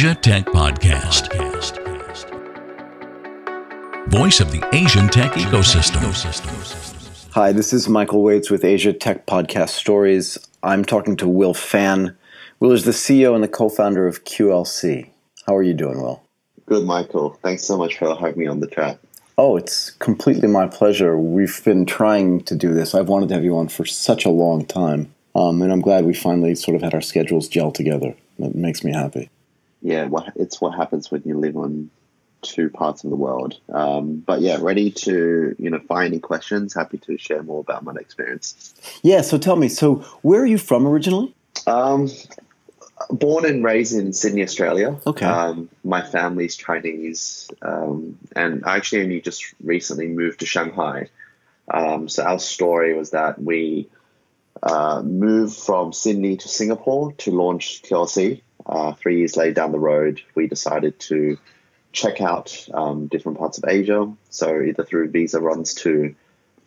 Asia Tech Podcast. Voice of the Asian tech ecosystem. Hi, this is Michael Waitze with Asia Tech Podcast Stories. I'm talking to Will Fan. Will is the CEO and the co founder of QLC. How are you doing, Will? Good, Michael. Thanks so much for having me on the chat. Oh, it's completely my pleasure. We've been trying to do this. I've wanted to have you on for such a long time. Um, and I'm glad we finally sort of had our schedules gel together. That makes me happy. Yeah, it's what happens when you live on two parts of the world. Um, but yeah, ready to you know fire any questions. Happy to share more about my experience. Yeah. So tell me. So where are you from originally? Um, born and raised in Sydney, Australia. Okay. Um, my family's Chinese, um, and I actually only just recently moved to Shanghai. Um, so our story was that we uh, moved from Sydney to Singapore to launch QLC. Uh, three years later down the road, we decided to check out um, different parts of Asia. So either through visa runs to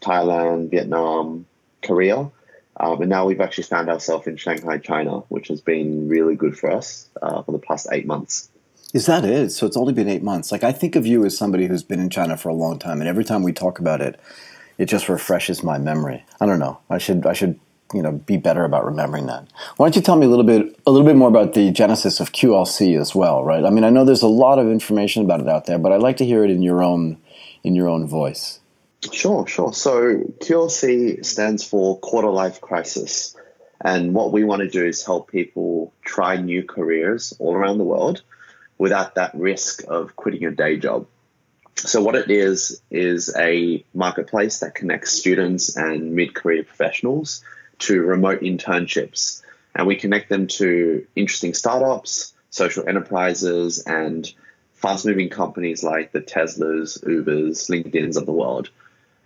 Thailand, Vietnam, Korea. Um, and now we've actually found ourselves in Shanghai, China, which has been really good for us uh, for the past eight months. Is that it? So it's only been eight months. Like I think of you as somebody who's been in China for a long time, and every time we talk about it, it just refreshes my memory. I don't know. I should I should you know be better about remembering that. Why don't you tell me a little bit a little bit more about the genesis of QLC as well, right? I mean, I know there's a lot of information about it out there, but I'd like to hear it in your own in your own voice. Sure, sure. So QLC stands for quarter life crisis. And what we want to do is help people try new careers all around the world without that risk of quitting your day job. So what it is is a marketplace that connects students and mid-career professionals to remote internships. And we connect them to interesting startups, social enterprises, and fast moving companies like the Teslas, Ubers, LinkedIn's of the world.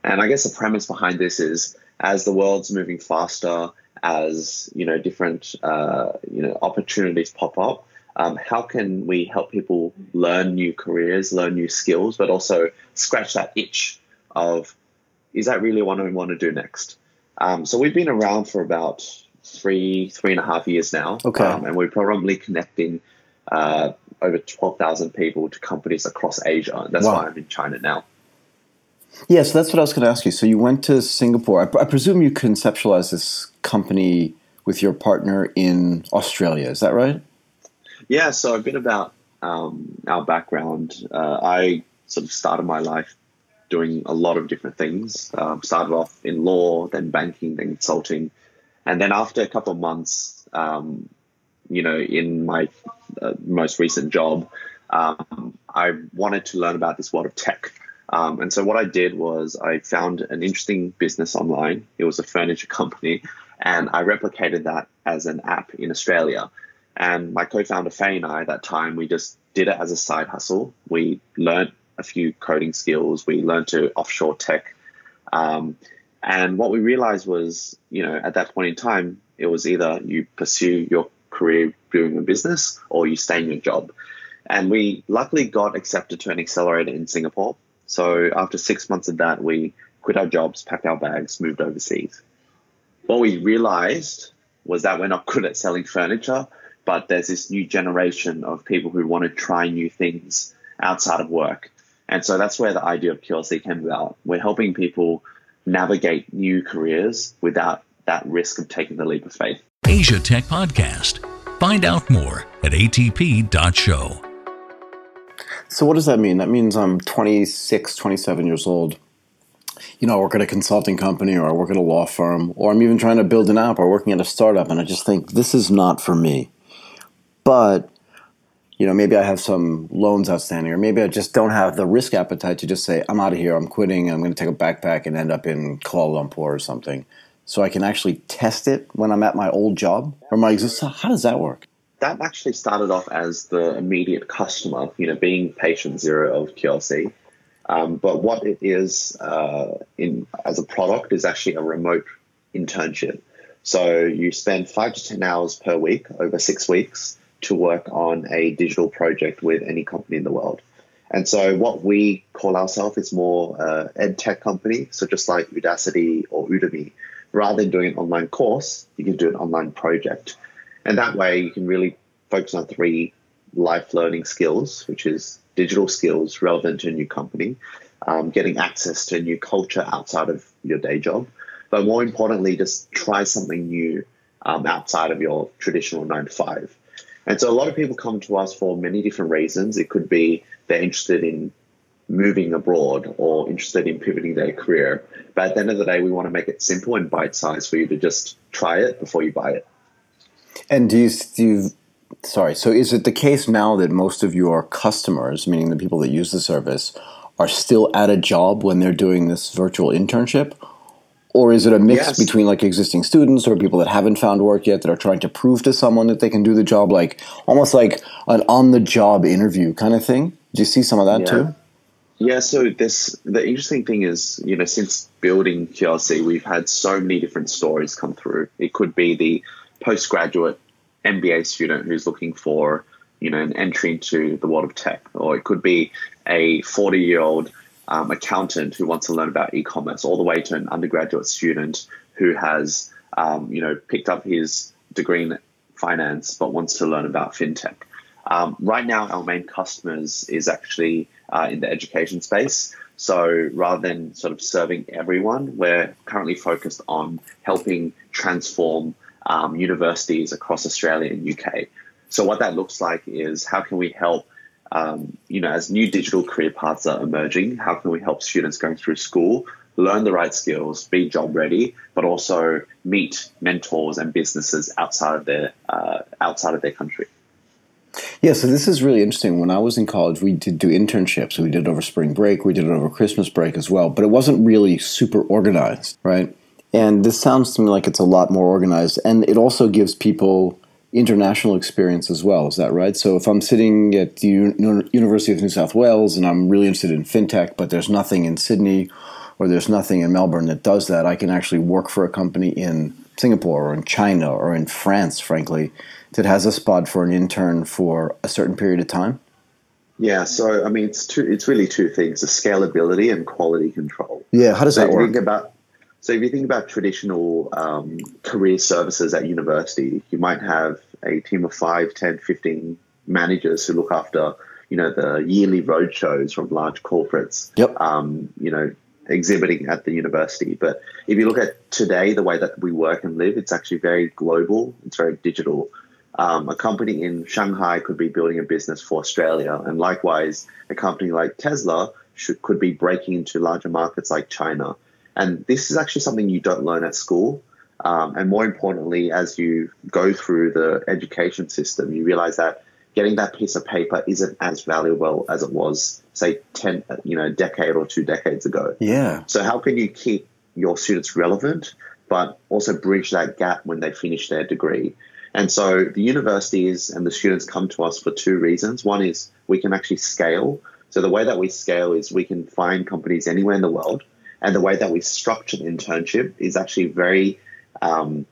And I guess the premise behind this is as the world's moving faster, as you know, different uh, you know opportunities pop up, um, how can we help people learn new careers, learn new skills, but also scratch that itch of is that really what I want to do next? Um, so we've been around for about three, three and a half years now. Okay. Um, and we're probably connecting uh, over 12,000 people to companies across Asia. That's wow. why I'm in China now. Yeah, so that's what I was going to ask you. So you went to Singapore. I, I presume you conceptualized this company with your partner in Australia. Is that right? Yeah, so a bit about um, our background. Uh, I sort of started my life doing a lot of different things. Um, started off in law, then banking, then consulting, and then after a couple of months, um, you know, in my uh, most recent job, um, I wanted to learn about this world of tech. Um, and so what I did was I found an interesting business online. It was a furniture company, and I replicated that as an app in Australia. And my co-founder Faye and I, at that time, we just did it as a side hustle. We learned a few coding skills. We learned to offshore tech. Um, and what we realized was, you know, at that point in time, it was either you pursue your career doing a business or you stay in your job. And we luckily got accepted to an accelerator in Singapore. So after six months of that, we quit our jobs, packed our bags, moved overseas. What we realized was that we're not good at selling furniture, but there's this new generation of people who want to try new things outside of work. And so that's where the idea of QLC came about. We're helping people navigate new careers without that risk of taking the leap of faith. Asia Tech Podcast. Find out more at atp.show. So, what does that mean? That means I'm 26, 27 years old. You know, I work at a consulting company or I work at a law firm or I'm even trying to build an app or working at a startup and I just think this is not for me. But you know, maybe I have some loans outstanding, or maybe I just don't have the risk appetite to just say, I'm out of here, I'm quitting, I'm going to take a backpack and end up in Kuala Lumpur or something. So I can actually test it when I'm at my old job or my existing. How does that work? That actually started off as the immediate customer, you know, being patient zero of QLC. Um, but what it is uh, in as a product is actually a remote internship. So you spend five to ten hours per week over six weeks to work on a digital project with any company in the world. And so what we call ourselves is more uh, ed tech company. So just like Udacity or Udemy, rather than doing an online course, you can do an online project. And that way you can really focus on three life learning skills, which is digital skills relevant to a new company, um, getting access to a new culture outside of your day job, but more importantly, just try something new um, outside of your traditional nine to five. And so a lot of people come to us for many different reasons. It could be they're interested in moving abroad or interested in pivoting their career. But at the end of the day, we want to make it simple and bite sized for you to just try it before you buy it. And do you, do you, sorry, so is it the case now that most of your customers, meaning the people that use the service, are still at a job when they're doing this virtual internship? Or is it a mix yes. between like existing students or people that haven't found work yet that are trying to prove to someone that they can do the job, like almost like an on the job interview kind of thing? Do you see some of that yeah. too? Yeah, so this the interesting thing is, you know, since building QLC, we've had so many different stories come through. It could be the postgraduate MBA student who's looking for, you know, an entry into the world of tech, or it could be a 40 year old um, accountant who wants to learn about e-commerce, all the way to an undergraduate student who has, um, you know, picked up his degree in finance but wants to learn about fintech. Um, right now, our main customers is actually uh, in the education space. So rather than sort of serving everyone, we're currently focused on helping transform um, universities across Australia and UK. So what that looks like is how can we help um, you know, as new digital career paths are emerging, how can we help students going through school learn the right skills, be job ready, but also meet mentors and businesses outside of their uh, outside of their country? Yeah, so this is really interesting. When I was in college, we did do internships. We did it over spring break, we did it over Christmas break as well, but it wasn't really super organized, right? And this sounds to me like it's a lot more organized, and it also gives people international experience as well. Is that right? So if I'm sitting at the U- University of New South Wales and I'm really interested in fintech, but there's nothing in Sydney or there's nothing in Melbourne that does that, I can actually work for a company in Singapore or in China or in France, frankly, that has a spot for an intern for a certain period of time. Yeah, so I mean, it's two. It's really two things: the scalability and quality control. Yeah, how does so that work? About so if you think about traditional um, career services at university, you might have a team of 5, 10, 15 managers who look after, you know, the yearly road shows from large corporates, yep. um, you know, exhibiting at the university. But if you look at today, the way that we work and live, it's actually very global. It's very digital. Um, a company in Shanghai could be building a business for Australia, and likewise, a company like Tesla should, could be breaking into larger markets like China. And this is actually something you don't learn at school. Um, and more importantly, as you go through the education system, you realize that getting that piece of paper isn't as valuable as it was, say, 10, you know, a decade or two decades ago. Yeah. So how can you keep your students relevant, but also bridge that gap when they finish their degree? And so the universities and the students come to us for two reasons. One is we can actually scale. So the way that we scale is we can find companies anywhere in the world – and the way that we structure the internship is actually very um,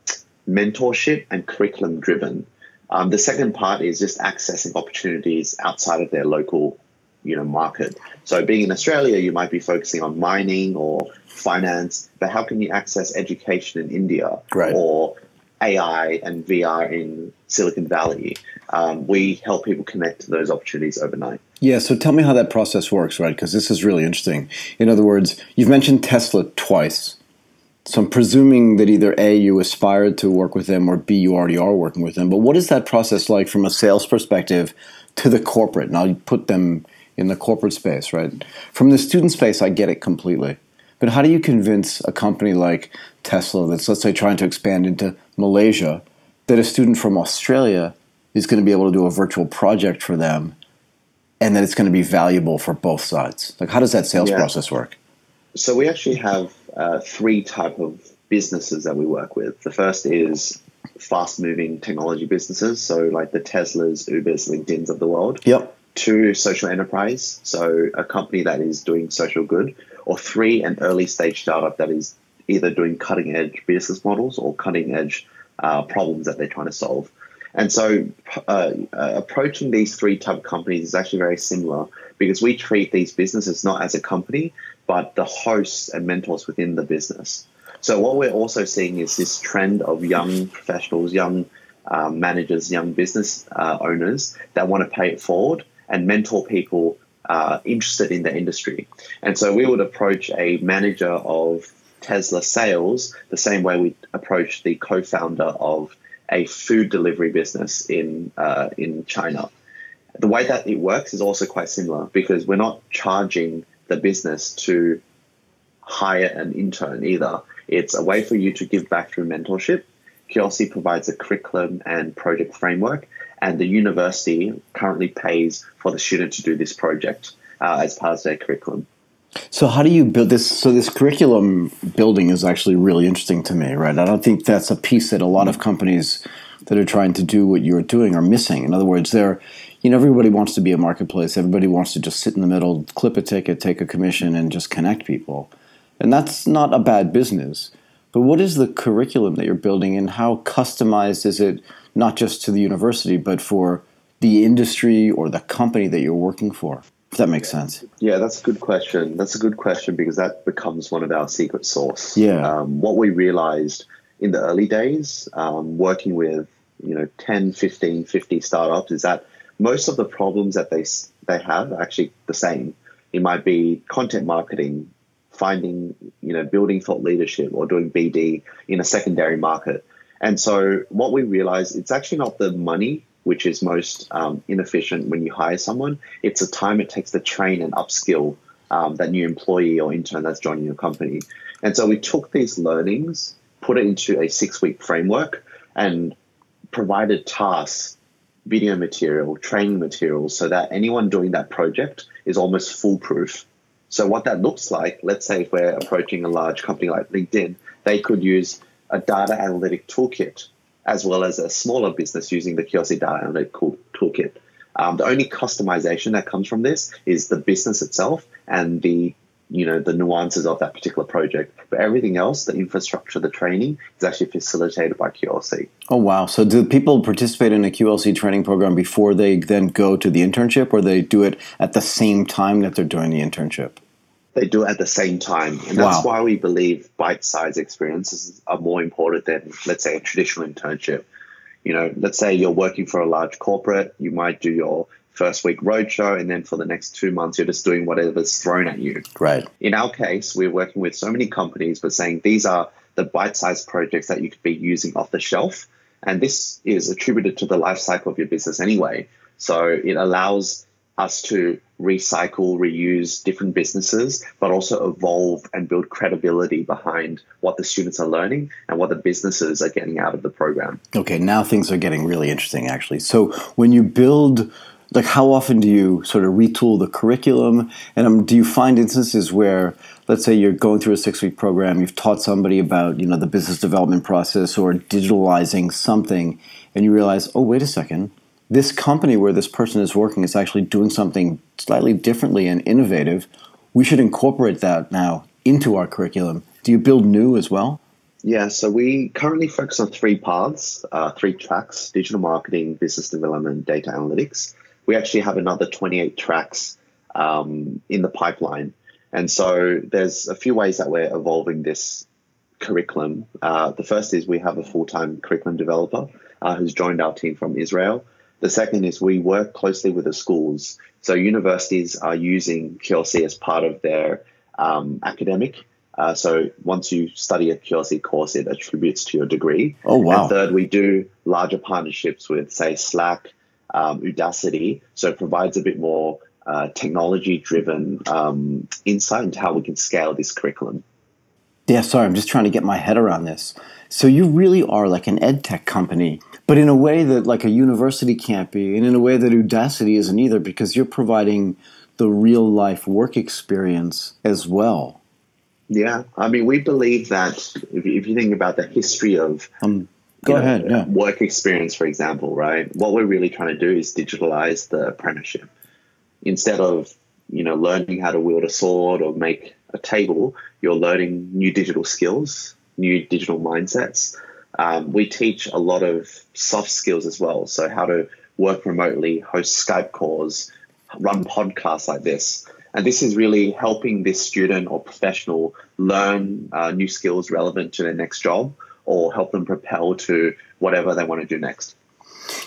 mentorship and curriculum driven. Um, the second part is just accessing opportunities outside of their local, you know, market. So, being in Australia, you might be focusing on mining or finance, but how can you access education in India right. or AI and VR in Silicon Valley? Um, we help people connect to those opportunities overnight. Yeah, so tell me how that process works, right? Because this is really interesting. In other words, you've mentioned Tesla twice. So I'm presuming that either A, you aspired to work with them, or B, you already are working with them. But what is that process like from a sales perspective to the corporate? Now you put them in the corporate space, right? From the student space, I get it completely. But how do you convince a company like Tesla that's, let's say, trying to expand into Malaysia, that a student from Australia is going to be able to do a virtual project for them and that it's going to be valuable for both sides? Like, how does that sales yeah. process work? So we actually have uh, three type of businesses that we work with. The first is fast-moving technology businesses, so like the Teslas, Ubers, LinkedIn's of the world. Yep. Two, social enterprise, so a company that is doing social good. Or three, an early stage startup that is either doing cutting edge business models or cutting edge uh, problems that they're trying to solve. And so, uh, uh, approaching these three type of companies is actually very similar because we treat these businesses not as a company, but the hosts and mentors within the business. So, what we're also seeing is this trend of young professionals, young um, managers, young business uh, owners that want to pay it forward and mentor people uh, interested in the industry. And so we would approach a manager of Tesla sales the same way we approach the co-founder of a food delivery business in uh, in China. The way that it works is also quite similar because we're not charging the business to hire an intern either. It's a way for you to give back through mentorship. QLC provides a curriculum and project framework, and the university currently pays for the student to do this project uh, as part of their curriculum. So how do you build this? So this curriculum building is actually really interesting to me, right? I don't think that's a piece that a lot of companies that are trying to do what you're doing are missing. In other words, they're you know everybody wants to be a marketplace. Everybody wants to just sit in the middle, clip a ticket, take a commission, and just connect people. And that's not a bad business. But what is the curriculum that you're building, and how customized is it? Not just to the university, but for the industry or the company that you're working for. If that makes sense. Yeah, that's a good question. That's a good question because that becomes one of our secret sauce. Yeah. Um, what we realized in the early days, um, working with you know 10, 15, 50 startups, is that most of the problems that they they have are actually the same. It might be content marketing, finding you know building thought leadership, or doing BD in a secondary market. And so what we realized, it's actually not the money which is most um, inefficient when you hire someone. It's the time it takes to train and upskill um, that new employee or intern that's joining your company. And so we took these learnings, put it into a six week framework, and provided tasks, video material, training materials, so that anyone doing that project is almost foolproof. So, what that looks like, let's say if we're approaching a large company like LinkedIn, they could use a data analytic toolkit as well as a smaller business using the QLC Data Analytic Toolkit. Um, the only customization that comes from this is the business itself and the you know the nuances of that particular project. But everything else, the infrastructure, the training, is actually facilitated by QLC. Oh wow! So do people participate in a QLC training program before they then go to the internship, or they do it at the same time that they're doing the internship? they do it at the same time. And that's wow. why we believe bite sized experiences are more important than, let's say, a traditional internship. You know, let's say you're working for a large corporate, you might do your first week roadshow, and then for the next two months, you're just doing whatever's thrown at you. Right. In our case, we're working with so many companies, but saying these are the bite sized projects that you could be using off the shelf. And this is attributed to the life cycle of your business anyway. So it allows us to recycle, reuse different businesses, but also evolve and build credibility behind what the students are learning and what the businesses are getting out of the program. Okay, now things are getting really interesting actually. So when you build like how often do you sort of retool the curriculum and um, do you find instances where let's say you're going through a six week program you've taught somebody about you know the business development process or digitalizing something and you realize oh wait a second this company where this person is working is actually doing something slightly differently and innovative. We should incorporate that now into our curriculum. Do you build new as well? Yeah, so we currently focus on three paths, uh, three tracks digital marketing, business development, data analytics. We actually have another 28 tracks um, in the pipeline. And so there's a few ways that we're evolving this curriculum. Uh, the first is we have a full time curriculum developer uh, who's joined our team from Israel. The second is we work closely with the schools. So universities are using QLC as part of their um, academic. Uh, so once you study a QLC course, it attributes to your degree. Oh wow! And third, we do larger partnerships with, say, Slack, um, Udacity. So it provides a bit more uh, technology-driven um, insight into how we can scale this curriculum. Yeah, sorry, I'm just trying to get my head around this. So you really are like an ed tech company but in a way that like a university can't be, and in a way that Udacity isn't either, because you're providing the real life work experience as well. Yeah, I mean, we believe that if, if you think about the history of um, go know, ahead, yeah. work experience, for example, right? What we're really trying to do is digitalize the apprenticeship instead of you know learning how to wield a sword or make a table. You're learning new digital skills, new digital mindsets um, we teach a lot of soft skills as well. So, how to work remotely, host Skype calls, run podcasts like this. And this is really helping this student or professional learn uh, new skills relevant to their next job or help them propel to whatever they want to do next.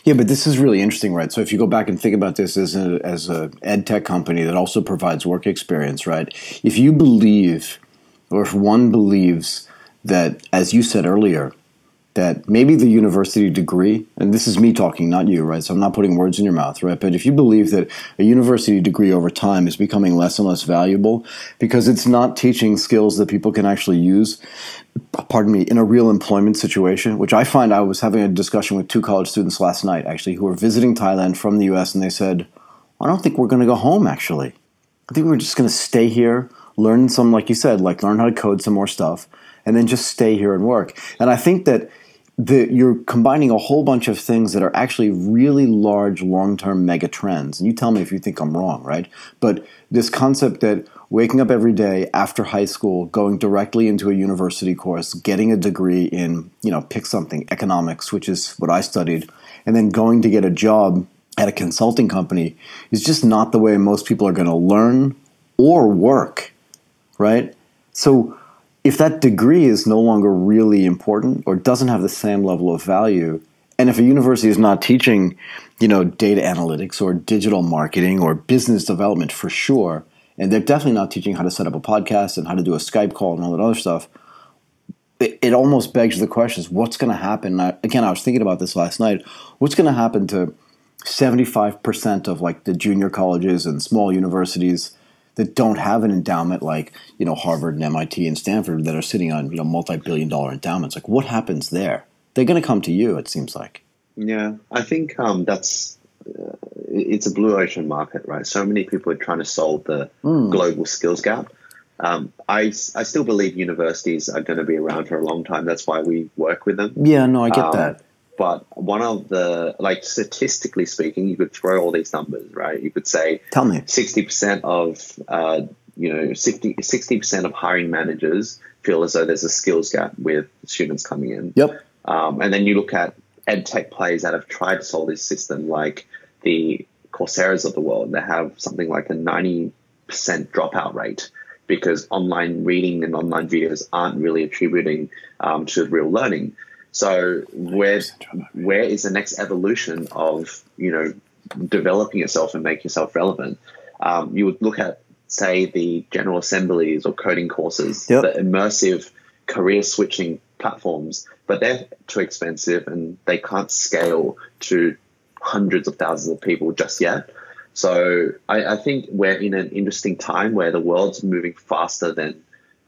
Yeah, but this is really interesting, right? So if you go back and think about this as a as a ed tech company that also provides work experience, right? If you believe, or if one believes that, as you said earlier, that maybe the university degree, and this is me talking, not you, right? So I'm not putting words in your mouth, right? But if you believe that a university degree over time is becoming less and less valuable because it's not teaching skills that people can actually use, pardon me, in a real employment situation, which I find I was having a discussion with two college students last night, actually, who were visiting Thailand from the US, and they said, I don't think we're going to go home, actually. I think we're just going to stay here, learn some, like you said, like learn how to code some more stuff, and then just stay here and work. And I think that the, you're combining a whole bunch of things that are actually really large long-term mega trends. And you tell me if you think i'm wrong right? But this concept that waking up every day after high school going directly into a university course getting a degree in you know pick something economics which is what i studied and then going to get a job at a consulting company is just not the way most people are going to learn or work right? So if that degree is no longer really important or doesn't have the same level of value, and if a university is not teaching, you know, data analytics or digital marketing or business development for sure, and they're definitely not teaching how to set up a podcast and how to do a Skype call and all that other stuff, it, it almost begs the questions: What's going to happen? I, again, I was thinking about this last night. What's going to happen to seventy-five percent of like the junior colleges and small universities? That don't have an endowment like you know Harvard and MIT and Stanford that are sitting on you know multi-billion dollar endowments. Like what happens there? They're going to come to you. It seems like. Yeah, I think um, that's uh, it's a blue ocean market, right? So many people are trying to solve the mm. global skills gap. Um, I, I still believe universities are going to be around for a long time. That's why we work with them. Yeah, no, I get um, that. But one of the, like statistically speaking, you could throw all these numbers, right? You could say, tell me, 60% of, uh, you know, 60, percent of hiring managers feel as though there's a skills gap with students coming in. Yep. Um, and then you look at ed tech players that have tried to solve this system, like the Coursera's of the world, they have something like a 90% dropout rate because online reading and online videos aren't really attributing um, to real learning. So where where is the next evolution of you know developing yourself and make yourself relevant? Um, you would look at say the general assemblies or coding courses, yep. the immersive career switching platforms, but they're too expensive and they can't scale to hundreds of thousands of people just yet. So I, I think we're in an interesting time where the world's moving faster than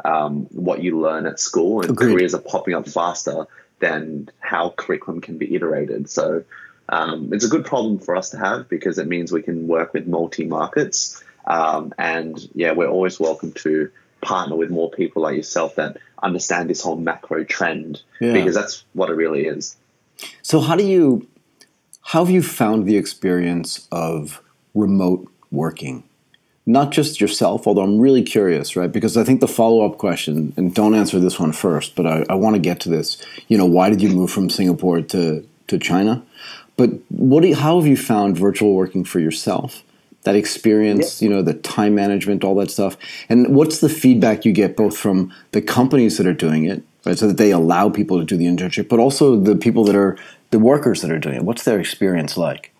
um, what you learn at school, and Agreed. careers are popping up faster than how curriculum can be iterated. So um, it's a good problem for us to have because it means we can work with multi markets. Um, and yeah, we're always welcome to partner with more people like yourself that understand this whole macro trend yeah. because that's what it really is. So how do you how have you found the experience of remote working? Not just yourself, although I'm really curious, right? Because I think the follow up question, and don't answer this one first, but I, I want to get to this. You know, why did you move from Singapore to, to China? But what? You, how have you found virtual working for yourself? That experience, you know, the time management, all that stuff, and what's the feedback you get both from the companies that are doing it, right, so that they allow people to do the internship, but also the people that are the workers that are doing it. What's their experience like?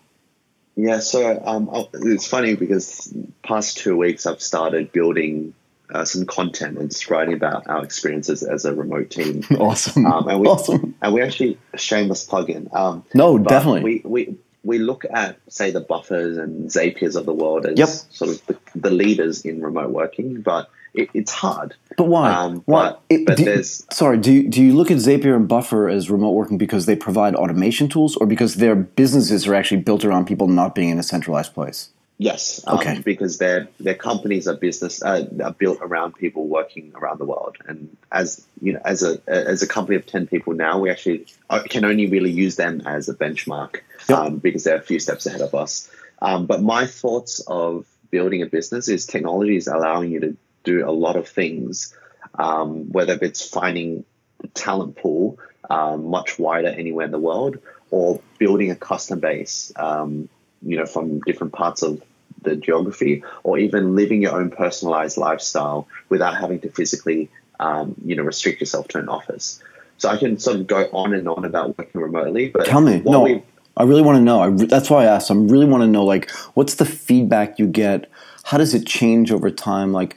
Yeah, so um, it's funny because past two weeks I've started building uh, some content and just writing about our experiences as a remote team. Awesome. Um, and we, awesome. And we actually shameless plug-in. Um, no, definitely. We, we we look at say the buffers and Zapiers of the world as yep. sort of the, the leaders in remote working, but it, it's hard. But why? Um, why? But, it, but do, there's sorry. Do you, do you look at Zapier and Buffer as remote working because they provide automation tools, or because their businesses are actually built around people not being in a centralized place? Yes. Um, okay. Because their their companies are business uh, are built around people working around the world, and as you know, as a as a company of ten people now, we actually uh, can only really use them as a benchmark yep. um, because they're a few steps ahead of us. Um, but my thoughts of building a business is technology is allowing you to do a lot of things, um, whether it's finding talent pool um, much wider anywhere in the world or building a custom base, um, you know, from different parts of the geography, or even living your own personalized lifestyle without having to physically, um, you know, restrict yourself to an office. So I can sort of go on and on about working remotely. But Tell me, no, I really want to know. I re- that's why I asked. I really want to know, like, what's the feedback you get? How does it change over time? Like,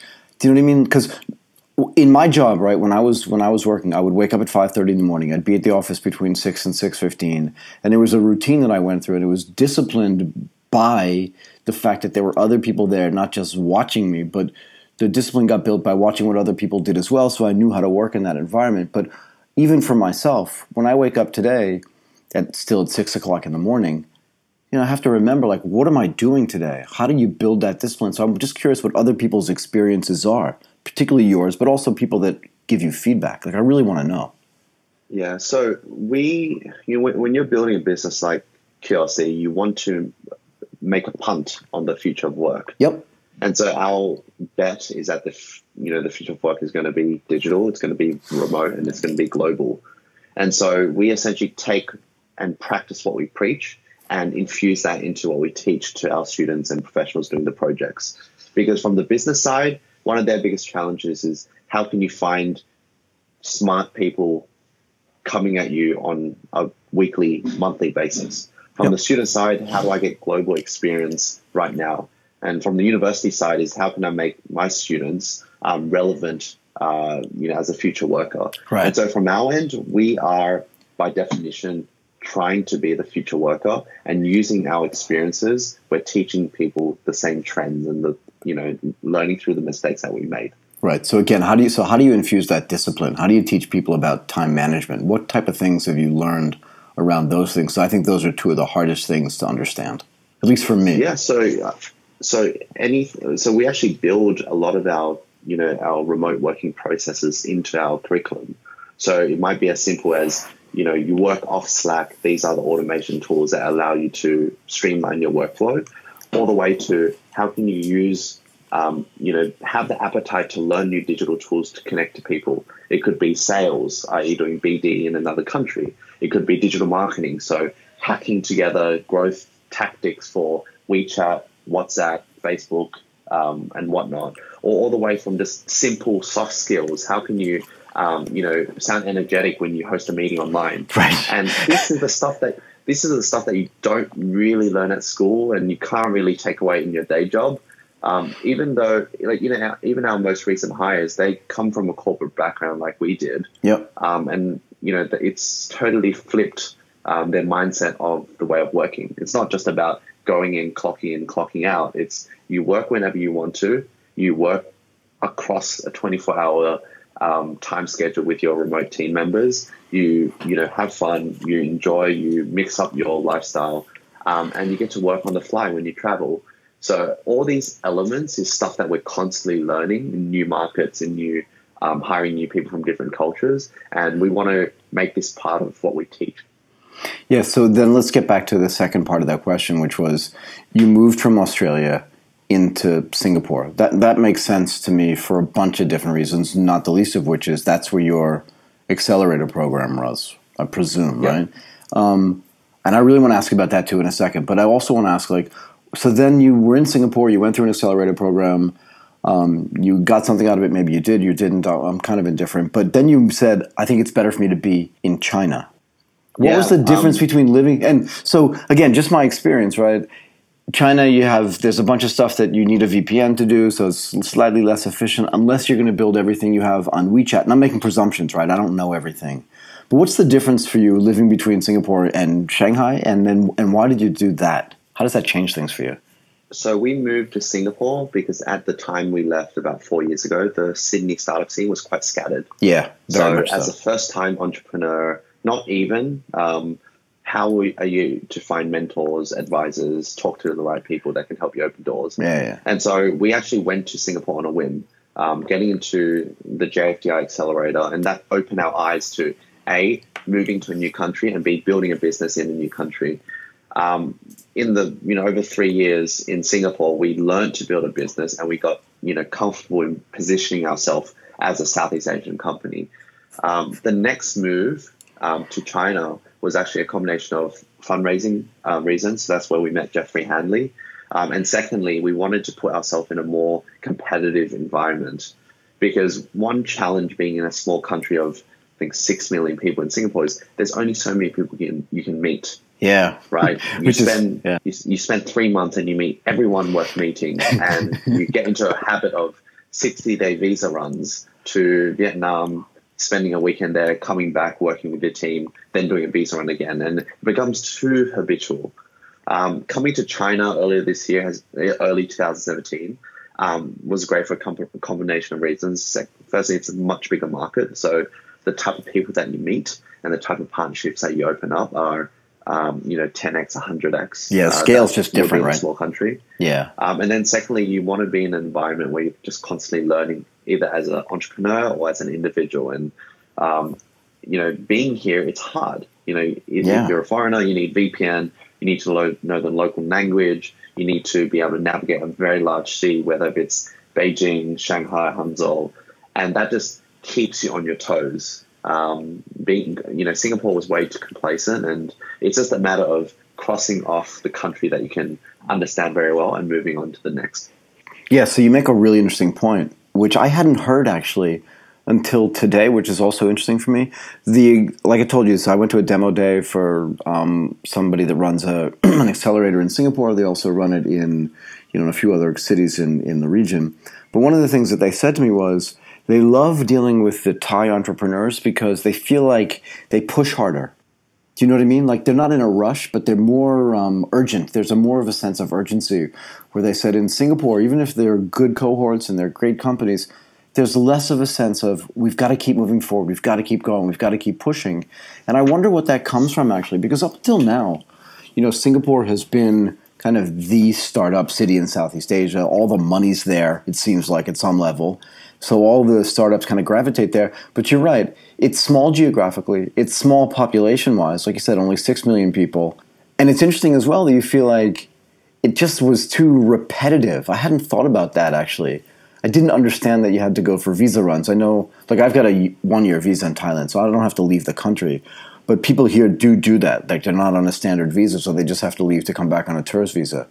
you know what I mean? Because in my job, right, when I was when I was working, I would wake up at five thirty in the morning. I'd be at the office between six and six fifteen, and there was a routine that I went through, and it was disciplined by the fact that there were other people there, not just watching me, but the discipline got built by watching what other people did as well. So I knew how to work in that environment. But even for myself, when I wake up today, at still at six o'clock in the morning, you know, I have to remember like, what am I doing today? How do you build that discipline? So I'm just curious what other people's experiences are, particularly yours, but also people that give you feedback. Like, I really want to know. Yeah, so we, you know, when, you're building a business like QLC, you want to make a punt on the future of work. Yep. And so our bet is that the you know the future of work is going to be digital, it's going to be remote, and it's going to be global. And so we essentially take and practice what we preach and infuse that into what we teach to our students and professionals doing the projects. Because from the business side, one of their biggest challenges is how can you find smart people coming at you on a weekly, monthly basis. From Yep. the student side, how do I get global experience right now? And from the university side, is how can I make my students um, relevant, uh, you know, as a future worker? Right. And so from our end, we are by definition trying to be the future worker and using our experiences, we're teaching people the same trends and the you know learning through the mistakes that we made. Right. So again, how do you so how do you infuse that discipline? How do you teach people about time management? What type of things have you learned around those things? So I think those are two of the hardest things to understand, at least for me. Yeah, so so any so we actually build a lot of our you know our remote working processes into our curriculum. So it might be as simple as you know you work off Slack. These are the automation tools that allow you to streamline your workflow, all the way to how can you use um, you know have the appetite to learn new digital tools to connect to people. It could be sales, i.e., doing BD in another country. It could be digital marketing, so hacking together growth tactics for WeChat, WhatsApp, Facebook, um, and whatnot, or all the way from just simple soft skills. How can you, um, you know, sound energetic when you host a meeting online? Right. And this is the stuff that this is the stuff that you don't really learn at school, and you can't really take away in your day job. Um, even though, like you know, even our most recent hires, they come from a corporate background like we did, Yep. um, and you know, it's totally flipped um, their mindset of the way of working. It's not just about going in, clocking in, clocking out. It's you work whenever you want to. You work across a 24 hour um, time schedule with your remote team members. You you know have fun. You enjoy. You mix up your lifestyle, um, and you get to work on the fly when you travel. So all these elements is stuff that we're constantly learning in new markets, in new um, hiring new people from different cultures, and we want to make this part of what we teach. Yeah, so then let's get back to the second part of that question, which was you moved from Australia into Singapore. That that makes sense to me for a bunch of different reasons, not the least of which is that's where your accelerator program was, I presume, right? Um, and I really want to ask about that too in a second. But I also want to ask, like, so then you were in Singapore, you went through an accelerator program, um, you got something out of it, maybe you did, you didn't. I'm kind of indifferent. But then you said, I think it's better for me to be in China. What Yeah, was the difference um, between living and so again, just my experience, right? China, you have there's a bunch of stuff that you need a VPN to do, so it's slightly less efficient unless you're going to build everything you have on WeChat. And I'm making presumptions, right? I don't know everything, but what's the difference for you living between Singapore and Shanghai, and then and why did you do that? How does that change things for you? So we moved to Singapore because at the time we left about four years ago, the Sydney startup scene was quite scattered. Yeah, very so much as a first time entrepreneur, not even, um, how are you to find mentors, advisors, talk to the right people that can help you open doors? yeah, yeah. And so we actually went to Singapore on a whim, um, getting into the JFDI accelerator, and that opened our eyes to A, moving to a new country, and B, building a business in a new country. Um, in the you know over three years in Singapore, we learned to build a business, and we got you know comfortable in positioning ourselves as a Southeast Asian company. Um, the next move um, to China was actually a combination of fundraising um, reasons. So that's where we met Jeffrey Hanley. Um, and secondly, we wanted to put ourselves in a more competitive environment because one challenge being in a small country of, I think six million people in Singapore is there's only so many people you can, you can meet. Yeah. Right. You Which is- yeah. you, you spend three months and you meet everyone worth meeting, and you get into a habit of sixty day visa runs to Vietnam, spending a weekend there, coming back, working with your team, then doing a visa run again, and it becomes too habitual. Um, coming to China earlier this year, has early 2017, um, was great for a com- combination of reasons. Firstly, it's a much bigger market, so the type of people that you meet and the type of partnerships that you open up are, um, you know, 10x, 100x. Yeah, uh, scale's that just different, in a right? Small country. Yeah. Um, and then secondly, you want to be in an environment where you're just constantly learning, either as an entrepreneur or as an individual. And um, you know, being here, it's hard. You know, if Yeah. you're a foreigner, you need VPN. You need to lo- know the local language. You need to be able to navigate a very large city, whether it's Beijing, Shanghai, Hangzhou, and that just keeps you on your toes. Um, being, you know, Singapore was way too complacent, and it's just a matter of crossing off the country that you can understand very well and moving on to the next. Yeah, so you make a really interesting point, which I hadn't heard actually until today, which is also interesting for me. The like I told you, so I went to a demo day for um, somebody that runs a an accelerator in Singapore. They also run it in you know in a few other cities in in the region. But one of the things that they said to me was they love dealing with the Thai entrepreneurs because they feel like they push harder. Do you know what I mean? Like they're not in a rush, but they're more um, urgent. There's a more of a sense of urgency where they said in Singapore, even if they're good cohorts and they're great companies, there's less of a sense of we've got to keep moving forward, we've got to keep going, we've got to keep pushing. And I wonder what that comes from actually, because up till now, you know, Singapore has been kind of the startup city in Southeast Asia. All the money's there, it seems like, at some level. So all the startups kind of gravitate there. But you're right, it's small geographically, it's small population wise. Like you said, only 6 million people. And it's interesting as well that you feel like it just was too repetitive. I hadn't thought about that actually. I didn't understand that you had to go for visa runs. I know, like, I've got a one year visa in Thailand, so I don't have to leave the country. But people here do do that. Like, they're not on a standard visa, so they just have to leave to come back on a tourist visa.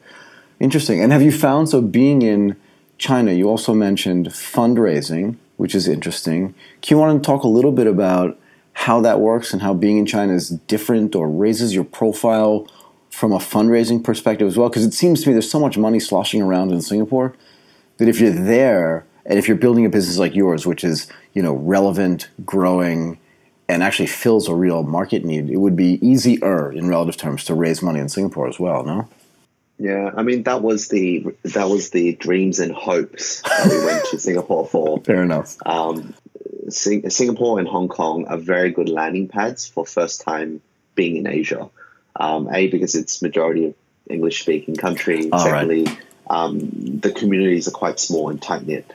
Interesting. And have you found, so being in China, you also mentioned fundraising, which is interesting. Can you want to talk a little bit about how that works and how being in China is different or raises your profile from a fundraising perspective as well? Because it seems to me there's so much money sloshing around in Singapore that if you're there and if you're building a business like yours, which is you know relevant, growing, and actually fills a real market need, it would be easier in relative terms to raise money in Singapore as well. No. Yeah, I mean that was the that was the dreams and hopes that we went to Singapore for. Fair enough. Um, Sing- Singapore and Hong Kong are very good landing pads for first time being in Asia. Um, a because it's majority of English speaking country. All right. Secondly, um, the communities are quite small and tight knit.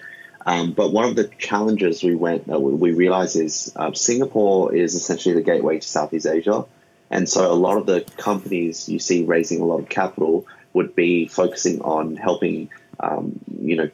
Um, but one of the challenges we went uh, we we realized is uh, Singapore is essentially the gateway to Southeast Asia, and so a lot of the companies you see raising a lot of capital would be focusing on helping, um, you know,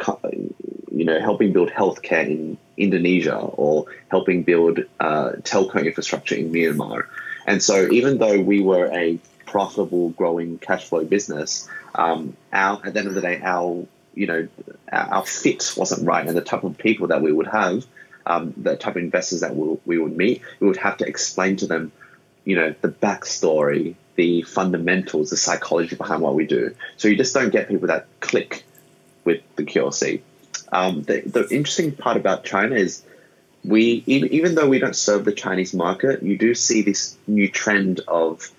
you know, helping build healthcare in Indonesia or helping build uh, telco infrastructure in Myanmar. And so, even though we were a profitable, growing cash flow business, um, our at the end of the day, our you know, our, our fit wasn't right, and the type of people that we would have, um, the type of investors that we, we would meet, we would have to explain to them, you know, the backstory, the fundamentals, the psychology behind what we do. So you just don't get people that click with the QLC. Um, the, the interesting part about China is we, even, even though we don't serve the Chinese market, you do see this new trend of,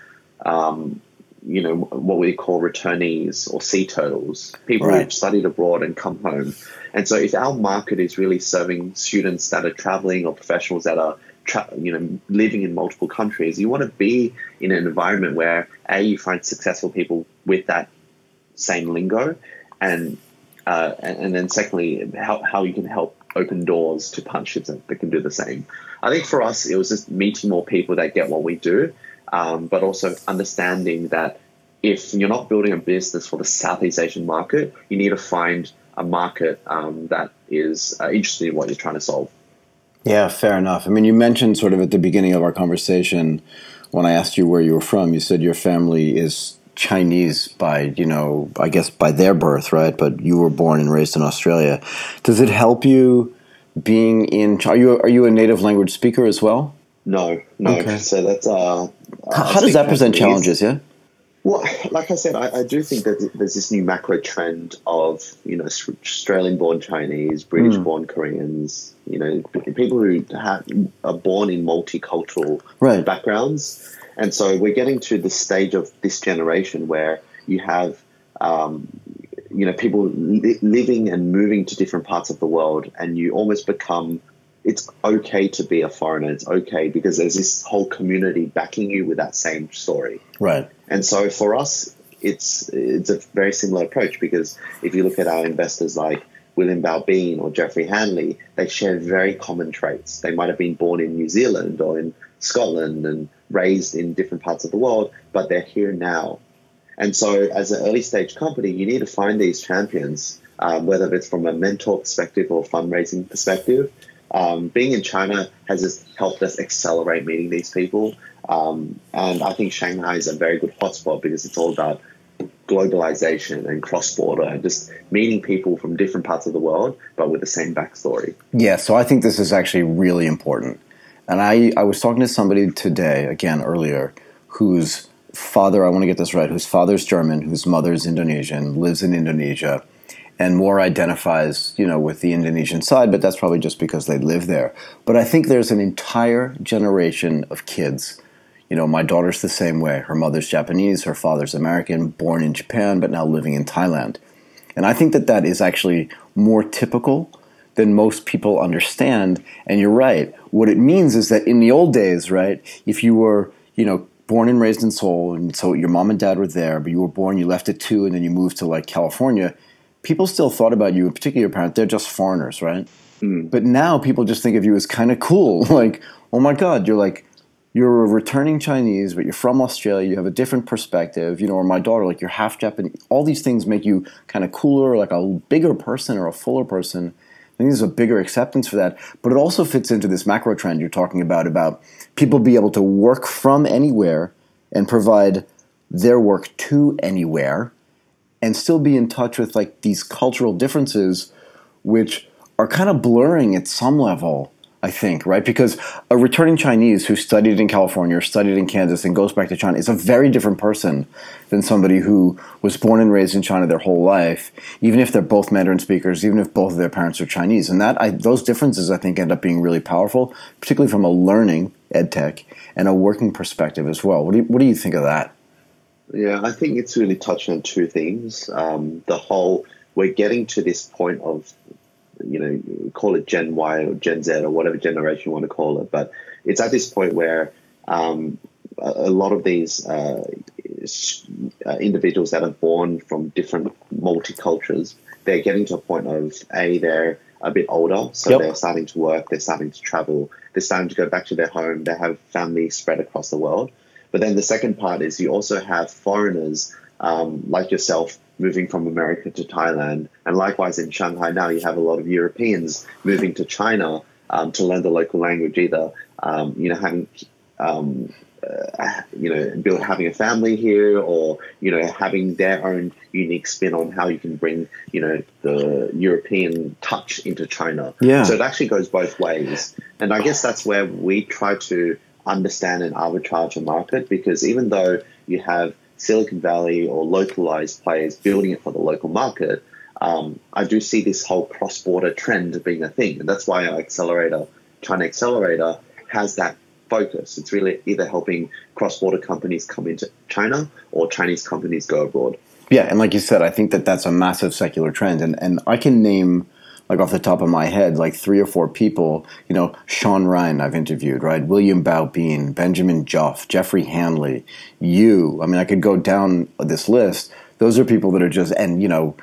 um, you know, what we call returnees or sea turtles, people Right. who've studied abroad and come home. And so, if our market is really serving students that are traveling or professionals that are, tra- you know, living in multiple countries, you want to be in an environment where a you find successful people with that same lingo, and uh, and, and then secondly, how, how you can help open doors to partnerships that, that can do the same. I think for us, it was just meeting more people that get what we do, um, but also understanding that if you're not building a business for the Southeast Asian market, you need to find a market um, that is uh, interested in what you're trying to solve. Yeah, fair enough. I mean, you mentioned sort of at the beginning of our conversation when I asked you where you were from, you said your family is Chinese by, you know, I guess by their birth, right? But you were born and raised in Australia. Does it help you being in are you are you a native language speaker as well? No, no. Okay. So that's uh. How, how does that present challenges? Yeah. Well, like I said, I, I do think that there's this new macro trend of you know Australian-born Chinese, British-born Koreans, you know, people who ha are born in multicultural Right. backgrounds, and so we're getting to the stage of this generation where you have, um, you know, people li- living and moving to different parts of the world, and you almost become. It's okay to be a foreigner. It's okay because there's this whole community backing you with that same story. Right. And so for us, it's it's a very similar approach because if you look at our investors like William Bao Bean or Jeffrey Hanley, they share very common traits. They might have been born in New Zealand or in Scotland and raised in different parts of the world, but they're here now. And so, as an early stage company, you need to find these champions, um, whether it's from a mentor perspective or fundraising perspective. Um, being in China has helped us accelerate meeting these people. Um, and I think Shanghai is a very good hotspot because it's all about globalization and cross border and just meeting people from different parts of the world, but with the same backstory. Yeah, so I think this is actually really important. And I, I was talking to somebody today, again earlier, whose father, I want to get this right, whose father's German, whose mother's Indonesian, lives in Indonesia, and more identifies, you know, with the Indonesian side, but that's probably just because they live there. But I think there's an entire generation of kids. You know, my daughter's the same way. Her mother's Japanese, her father's American, born in Japan, but now living in Thailand. And I think that that is actually more typical than most people understand. And you're right. What it means is that in the old days, right, if you were, you know, born and raised in Seoul, and so your mom and dad were there, but you were born, you left at two, and then you moved to like California, people still thought about you, in particular your parents, they're just foreigners, right? Mm. But now people just think of you as kind of cool. like, oh my God, you're like, you're a returning Chinese, but you're from Australia. You have a different perspective, you know. Or my daughter, like you're half Japanese. All these things make you kind of cooler, like a bigger person or a fuller person. I think there's a bigger acceptance for that, but it also fits into this macro trend you're talking about about people be able to work from anywhere and provide their work to anywhere, and still be in touch with like these cultural differences, which are kind of blurring at some level. I think, right? Because a returning Chinese who studied in California or studied in Kansas and goes back to China is a very different person than somebody who was born and raised in China their whole life, even if they're both Mandarin speakers, even if both of their parents are Chinese. And that, I, those differences, I think, end up being really powerful, particularly from a learning ed tech and a working perspective as well. What do you, what do you think of that? Yeah, I think it's really touching on two things. Um, the whole, we're getting to this point of, you know, call it Gen Y or Gen Z or whatever generation you want to call it, but it's at this point where um, a, a lot of these uh, uh, individuals that are born from different multicultures, they're getting to a point of a they're a bit older, so Yep. they're starting to work, they're starting to travel, they're starting to go back to their home, they have family spread across the world. But then the second part is you also have foreigners um, like yourself moving from America to Thailand, and likewise in Shanghai now you have a lot of Europeans moving to China um, to learn the local language, either um, you know having um, uh, you know build, having a family here, or you know having their own unique spin on how you can bring you know the European touch into China. Yeah. So it actually goes both ways, and I guess that's where we try to understand and arbitrage a market because even though you have Silicon Valley or localized players building it for the local market, um, I do see this whole cross-border trend being a thing, and that's why our accelerator, China Accelerator, has that focus. It's really either helping cross-border companies come into China or Chinese companies go abroad. Yeah, and like you said, I think that that's a massive secular trend, and and I can name like off the top of my head like three or four people. You know, Sean Ryan I've interviewed, right? William Bao Bean, Benjamin Joffe, Jeffrey Hanley, you. I mean, I could go down this list. Those are people that are just and you know.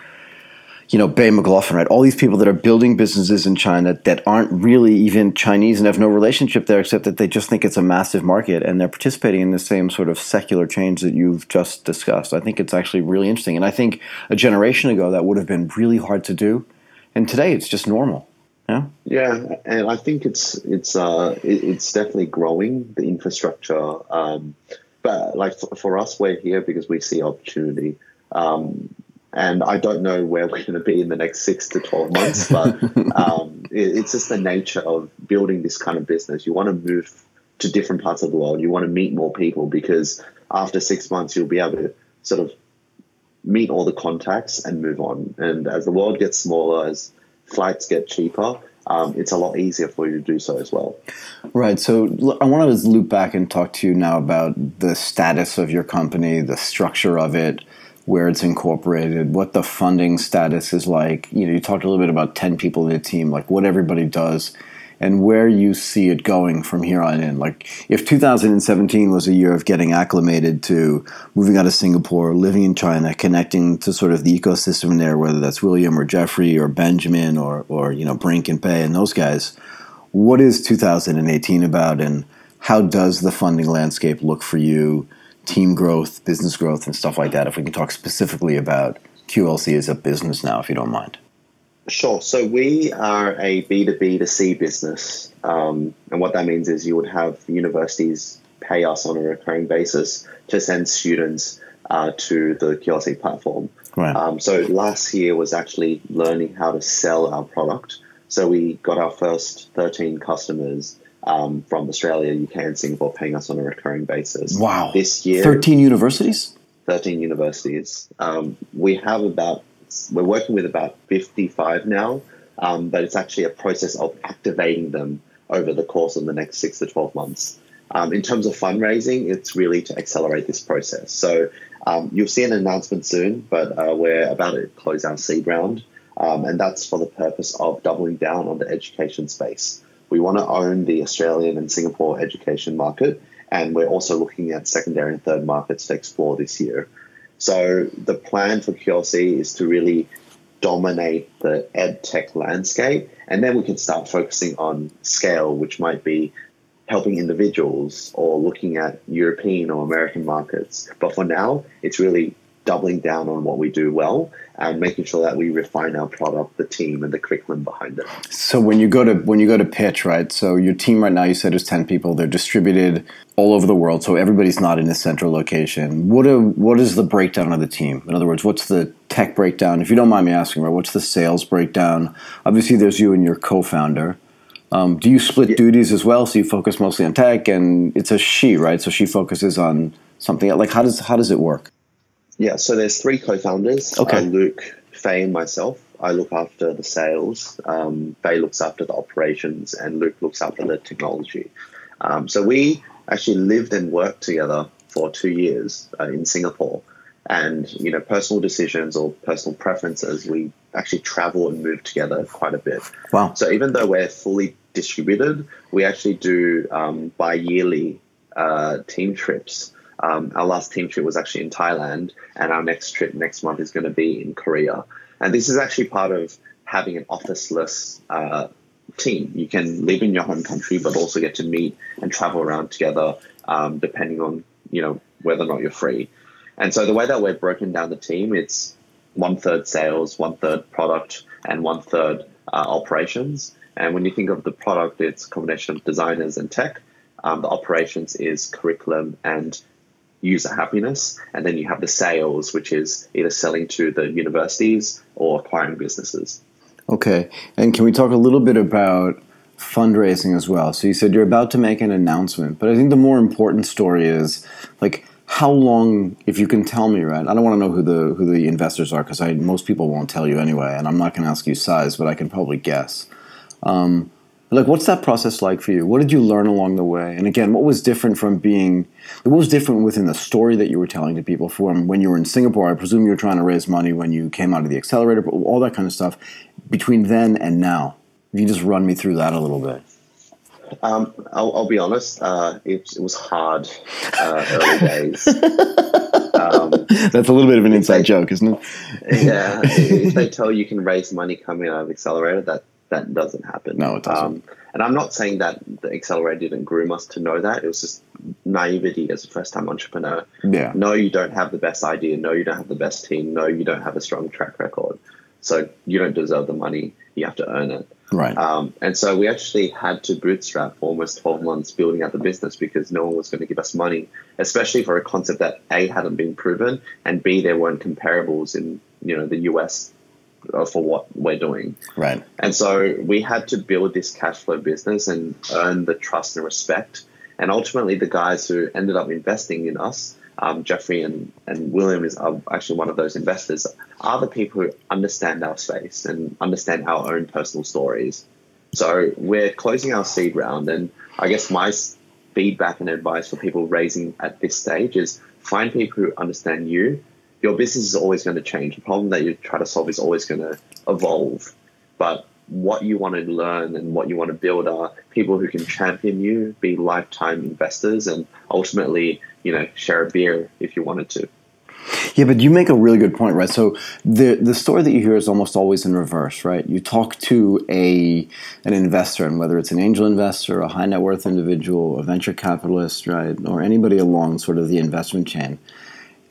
You know, Bay McLaughlin, right? All these people that are building businesses in China that aren't really even Chinese and have no relationship there, except that they just think it's a massive market and they're participating in the same sort of secular change that you've just discussed. I think it's actually really interesting. And I think a generation ago that would have been really hard to do. And today it's just normal. Yeah. Yeah, and I think it's it's uh it, it's definitely growing the infrastructure. Um, but like for, for us, we're here because we see opportunity. Um, and I don't know where we're going to be in the next six to twelve months, but um, it, it's just the nature of building this kind of business. You want to move to different parts of the world. You want to meet more people because after six months, you'll be able to sort of meet all the contacts and move on. And as the world gets smaller, as flights get cheaper, um, it's a lot easier for you to do so as well. Right. So I want to loop back and talk to you now about the status of your company, the structure of it, where it's incorporated, what the funding status is like. You know, you talked a little bit about 10 people in the team, like what everybody does and where you see it going from here on in. Like, if 2017 was a year of getting acclimated to moving out of Singapore, living in China, connecting to sort of the ecosystem there, whether that's William or Jeffrey or Benjamin or, or you know, Brink and Pei and those guys, what is 2018 about and how does the funding landscape look for you, team growth, business growth, and stuff like that? If we can talk specifically about QLC as a business now, if you don't mind. Sure. So we are a B2B to C business. Um, and what that means is you would have universities pay us on a recurring basis to send students uh, to the QLC platform. Right. Um, so last year was actually learning how to sell our product. So we got our first 13 customers um, from Australia, UK, and Singapore paying us on a recurring basis. Wow. This year, 13 universities? 13 universities. Um, we have about we're working with about 55 now, um, but it's actually a process of activating them over the course of the next six to 12 months. Um, in terms of fundraising, it's really to accelerate this process. So um, you'll see an announcement soon, but uh, we're about to close our seed round, um, and that's for the purpose of doubling down on the education space. We want to own the Australian and Singapore education market, and we're also looking at secondary and third markets to explore this year. So the plan for QLC is to really dominate the ed tech landscape, and then we can start focusing on scale, which might be helping individuals or looking at European or American markets. But for now, it's really doubling down on what we do well and making sure that we refine our product, the team, and the curriculum behind it. So when you go to when you go to pitch, right? So your team right now, you said is ten people. They're distributed all over the world, so everybody's not in a central location. What are, what is the breakdown of the team? In other words, what's the tech breakdown? If you don't mind me asking, right? What's the sales breakdown? Obviously, there's you and your co-founder. Um, do you split yeah. duties as well? So you focus mostly on tech, and it's a she, right? So she focuses on something. Like how does how does it work? Yeah, so there's three co-founders. Okay. Uh, Luke, Faye, and myself. I look after the sales. Um, Faye looks after the operations, and Luke looks after the technology. Um, so we actually lived and worked together for two years uh, in Singapore. And you know, personal decisions or personal preferences, we actually travel and move together quite a bit. Wow! So even though we're fully distributed, we actually do um, bi-yearly uh, team trips um, our last team trip was actually in Thailand, and our next trip next month is going to be in Korea. And this is actually part of having an officeless uh, team. You can live in your home country, but also get to meet and travel around together, um, depending on you know whether or not you're free. And so the way that we've broken down the team, it's one third sales, one third product, and one third uh, operations. And when you think of the product, it's a combination of designers and tech. Um, the operations is curriculum and user happiness. And then you have the sales, which is either selling to the universities or acquiring businesses. Okay. And can we talk a little bit about fundraising as well? So you said you're about to make an announcement, but I think the more important story is like how long if you can tell me right i don't want to know who the who the investors are because most people won't tell you anyway and i'm not going to ask you size but i can probably guess um, like, what's that process like for you? What did you learn along the way? And again, what was different from being, what was different within the story that you were telling to people from when you were in Singapore? I presume you were trying to raise money when you came out of the accelerator, but all that kind of stuff. Between then and now, if you just run me through that a little bit. Um, I'll, I'll, be honest. Uh, it, it, was hard uh, early days. Um, That's a little bit of an inside they, joke, isn't it? yeah. If they tell you you can raise money coming out of accelerator, that that doesn't happen. No, it doesn't. Um, and I'm not saying that the accelerator didn't groom us to know that. It was just naivety as a first time entrepreneur. Yeah. No, you don't have the best idea. No, you don't have the best team. No, you don't have a strong track record. So you don't deserve the money. You have to earn it. Right. Um, and so we actually had to bootstrap for almost 12 months building out the business because no one was going to give us money, especially for a concept that A hadn't been proven and B there weren't comparables in you know the US for what we're doing. Right. And so we had to build this cash flow business and earn the trust and respect. And ultimately, the guys who ended up investing in us, um, Jeffrey and, and William is actually one of those investors, are the people who understand our space and understand our own personal stories. So we're closing our seed round, and I guess my feedback and advice for people raising at this stage is find people who understand you. Your business is always going to change. The problem that you try to solve is always going to evolve. But what you want to learn and what you want to build are people who can champion you, be lifetime investors, and ultimately, you know, share a beer if you wanted to. Yeah, but you make a really good point, right? So the the story that you hear is almost always in reverse, right? You talk to a an investor, and whether it's an angel investor, a high net worth individual, a venture capitalist, right, or anybody along sort of the investment chain,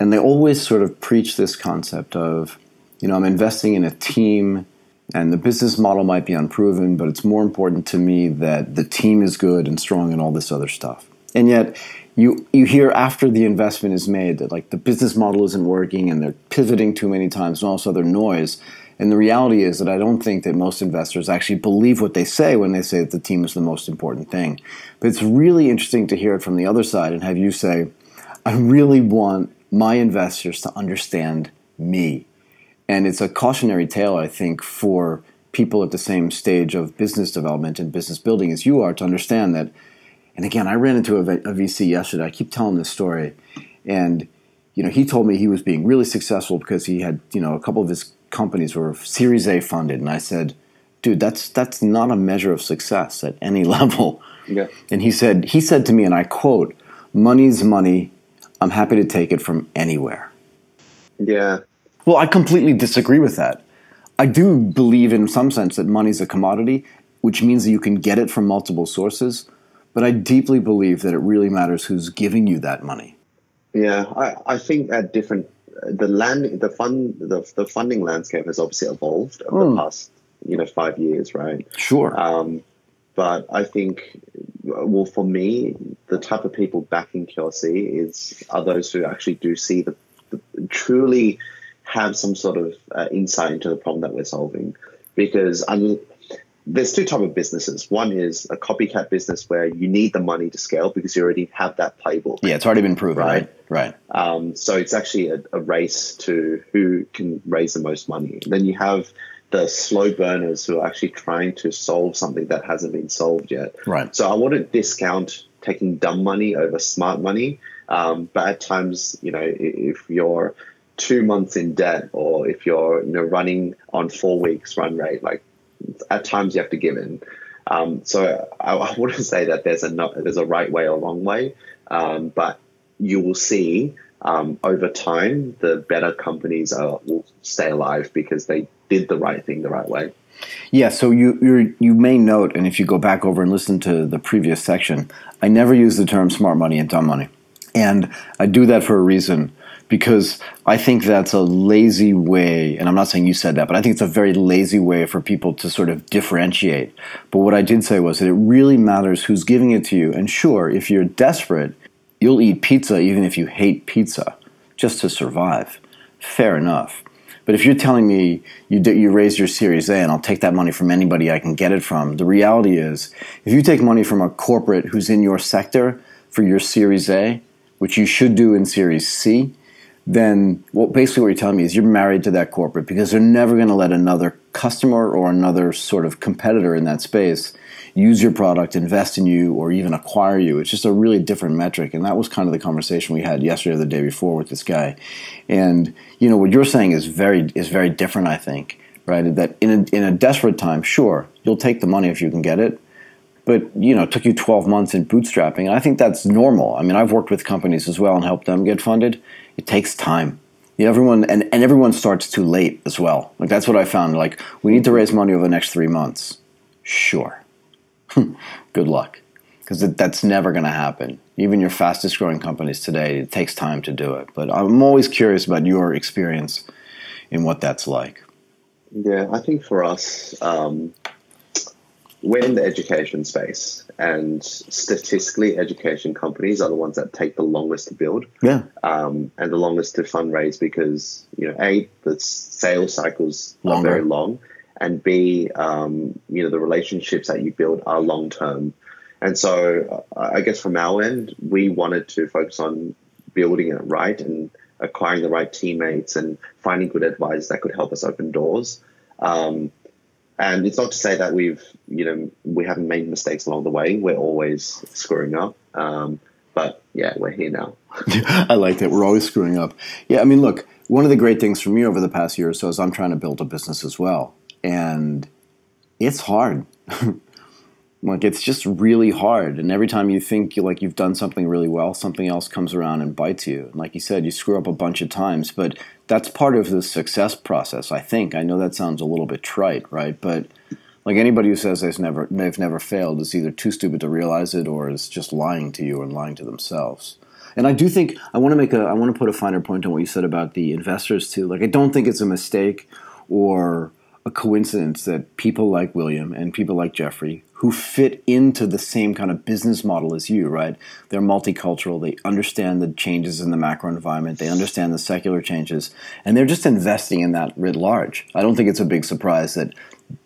and they always sort of preach this concept of, you know, I'm investing in a team, and the business model might be unproven, but it's more important to me that the team is good and strong and all this other stuff. And yet, you you hear after the investment is made that like the business model isn't working and they're pivoting too many times and all this other noise. And the reality is that I don't think that most investors actually believe what they say when they say that the team is the most important thing. But it's really interesting to hear it from the other side and have you say, I really want my investors to understand me. And it's a cautionary tale, I think, for people at the same stage of business development and business building as you are to understand that and again, I ran into a, a VC yesterday. I keep telling this story, and you know, he told me he was being really successful because he had you know a couple of his companies were Series A funded, and I said, dude, that's that's not a measure of success at any level. Yeah. And he said he said to me, and I quote, "Money's money. I'm happy to take it from anywhere." Yeah. Well, I completely disagree with that. I do believe, in some sense, that money's a commodity, which means that you can get it from multiple sources. But I deeply believe that it really matters who's giving you that money. Yeah, I, I think at different the land the fund the, the funding landscape has obviously evolved over mm. the hmm. past you know five years, right? Sure. Um, but I think well for me the type of people backing QLC is are those who actually do see the, the truly have some sort of uh, insight into the problem that we're solving because un- there's two type of businesses. One is a copycat business where you need the money to scale because you already have that playbook. Yeah, it's already been proven, right? Right. right. Um, so it's actually a, a, race to who can raise the most money. then you have the slow burners who are actually trying to solve something that hasn't been solved yet. Right. So I wouldn't discount taking dumb money over smart money. Um, but at times, you know, if you're two months in debt or if you're you know running on four weeks run rate, like at times you have to give in. Um, so I, I, wouldn't say that there's a not, there's a right way or wrong way, um, but you will see um, over time the better companies are, will stay alive because they did the right thing the right way. Yeah, so you you may note, and if you go back over and listen to the previous section, I never use the term smart money and dumb money, and I do that for a reason because I think that's a lazy way, and I'm not saying you said that, but I think it's a very lazy way for people to sort of differentiate. But what I did say was that it really matters who's giving it to you. And sure, if you're desperate, you'll eat pizza even if you hate pizza just to survive. Fair enough. But if you're telling me you, you raise your Series A and I'll take that money from anybody I can get it from, the reality is if you take money from a corporate who's in your sector for your Series A, which you should do in Series C, then well, basically what you're telling me is you're married to that corporate because they're never going to let another customer or another sort of competitor in that space use your product, invest in you, or even acquire you. It's just a really different metric. And that was kind of the conversation we had yesterday or the day before with this guy. And you know what you're saying is very is very different. I think right that in a, in a desperate time, sure you'll take the money if you can get it. But you know, it took you 12 months in bootstrapping, and I think that's normal. I mean, I've worked with companies as well and helped them get funded it takes time. You know, everyone and, and everyone starts too late as well. Like that's what I found. Like we need to raise money over the next three months. Sure. Good luck, because that's never going to happen. Even your fastest growing companies today, it takes time to do it. But I'm always curious about your experience in what that's like. Yeah, I think for us, um, we're in the education space, and statistically, education companies are the ones that take the longest to build, yeah, um, and the longest to fundraise because you know, a the sales cycles Longer. are very long, and b um, you know the relationships that you build are long term, And so uh, I guess from our end, we wanted to focus on building it right and acquiring the right teammates and finding good advisors that could help us open doors. Um, and it's not to say that we've, you know, we haven't made mistakes along the way. We're always screwing up. Um, but yeah, we're here now. I like that. We're always screwing up. Yeah, I mean, look, one of the great things for me over the past year or so is I'm trying to build a business as well. And it's hard. like it's just really hard and every time you think you like you've done something really well something else comes around and bites you. And like you said you screw up a bunch of times but that's part of the success process i think. I know that sounds a little bit trite right? But like anybody who says they've never they've never failed is either too stupid to realize it or is just lying to you and lying to themselves. And i do think i want to make a i want to put a finer point on what you said about the investors too. Like i don't think it's a mistake or a coincidence that people like William and people like Jeffrey, who fit into the same kind of business model as you, right? They're multicultural. They understand the changes in the macro environment. They understand the secular changes, and they're just investing in that writ large. I don't think it's a big surprise that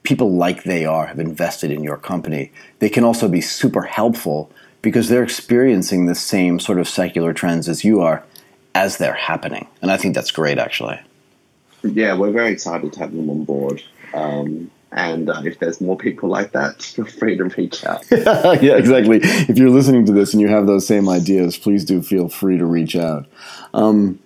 people like they are have invested in your company. They can also be super helpful because they're experiencing the same sort of secular trends as you are as they're happening. And I think that's great, actually. Yeah, we're very excited to have them on board. Um, and uh, if there's more people like that, feel free to reach out. yeah, exactly. If you're listening to this and you have those same ideas, please do feel free to reach out. Um,